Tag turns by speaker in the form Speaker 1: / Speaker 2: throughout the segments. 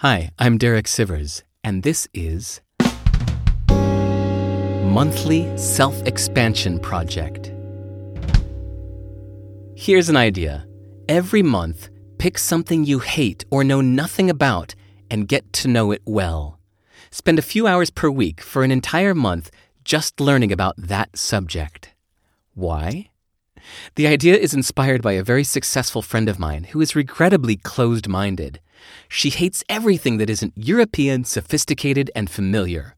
Speaker 1: Hi, I'm Derek Sivers, and this is Monthly Self Expansion Project. Here's an idea. Every month, pick something you hate or know nothing about and get to know it well. Spend a few hours per week for an entire month just learning about that subject. Why? The idea is inspired by a very successful friend of mine who is regrettably closed minded. She hates everything that isn't European, sophisticated, and familiar.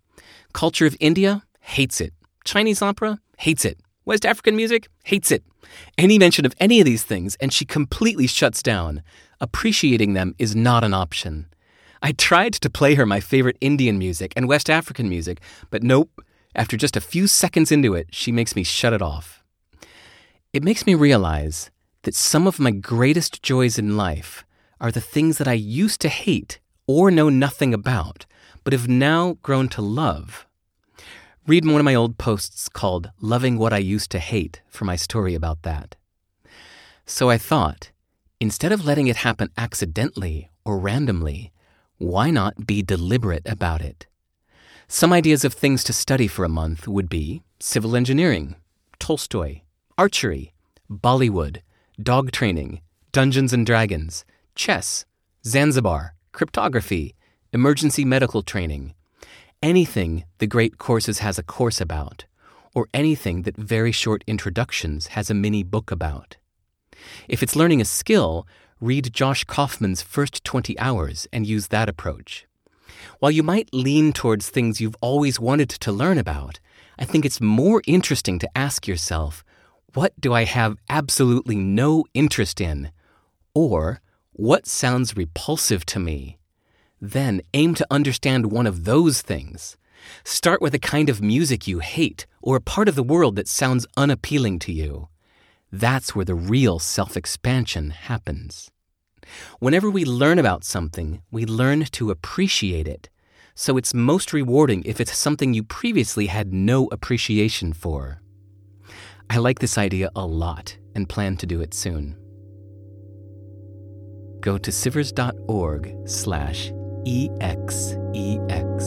Speaker 1: Culture of India hates it. Chinese opera hates it. West African music hates it. Any mention of any of these things, and she completely shuts down. Appreciating them is not an option. I tried to play her my favorite Indian music and West African music, but nope. After just a few seconds into it, she makes me shut it off. It makes me realize that some of my greatest joys in life are the things that I used to hate or know nothing about, but have now grown to love. Read one of my old posts called Loving What I Used to Hate for my story about that. So I thought, instead of letting it happen accidentally or randomly, why not be deliberate about it? Some ideas of things to study for a month would be civil engineering, Tolstoy, archery, Bollywood, dog training, Dungeons and Dragons, chess, Zanzibar, cryptography, emergency medical training, anything the Great Courses has a course about, or anything that Very Short Introductions has a mini book about. If it's learning a skill, read Josh Kaufman's first 20 hours and use that approach. While you might lean towards things you've always wanted to learn about, I think it's more interesting to ask yourself what do I have absolutely no interest in? Or, what sounds repulsive to me? Then aim to understand one of those things. Start with a kind of music you hate or a part of the world that sounds unappealing to you. That's where the real self expansion happens. Whenever we learn about something, we learn to appreciate it. So it's most rewarding if it's something you previously had no appreciation for. I like this idea a lot and plan to do it soon. Go to sivers.org slash EXEX.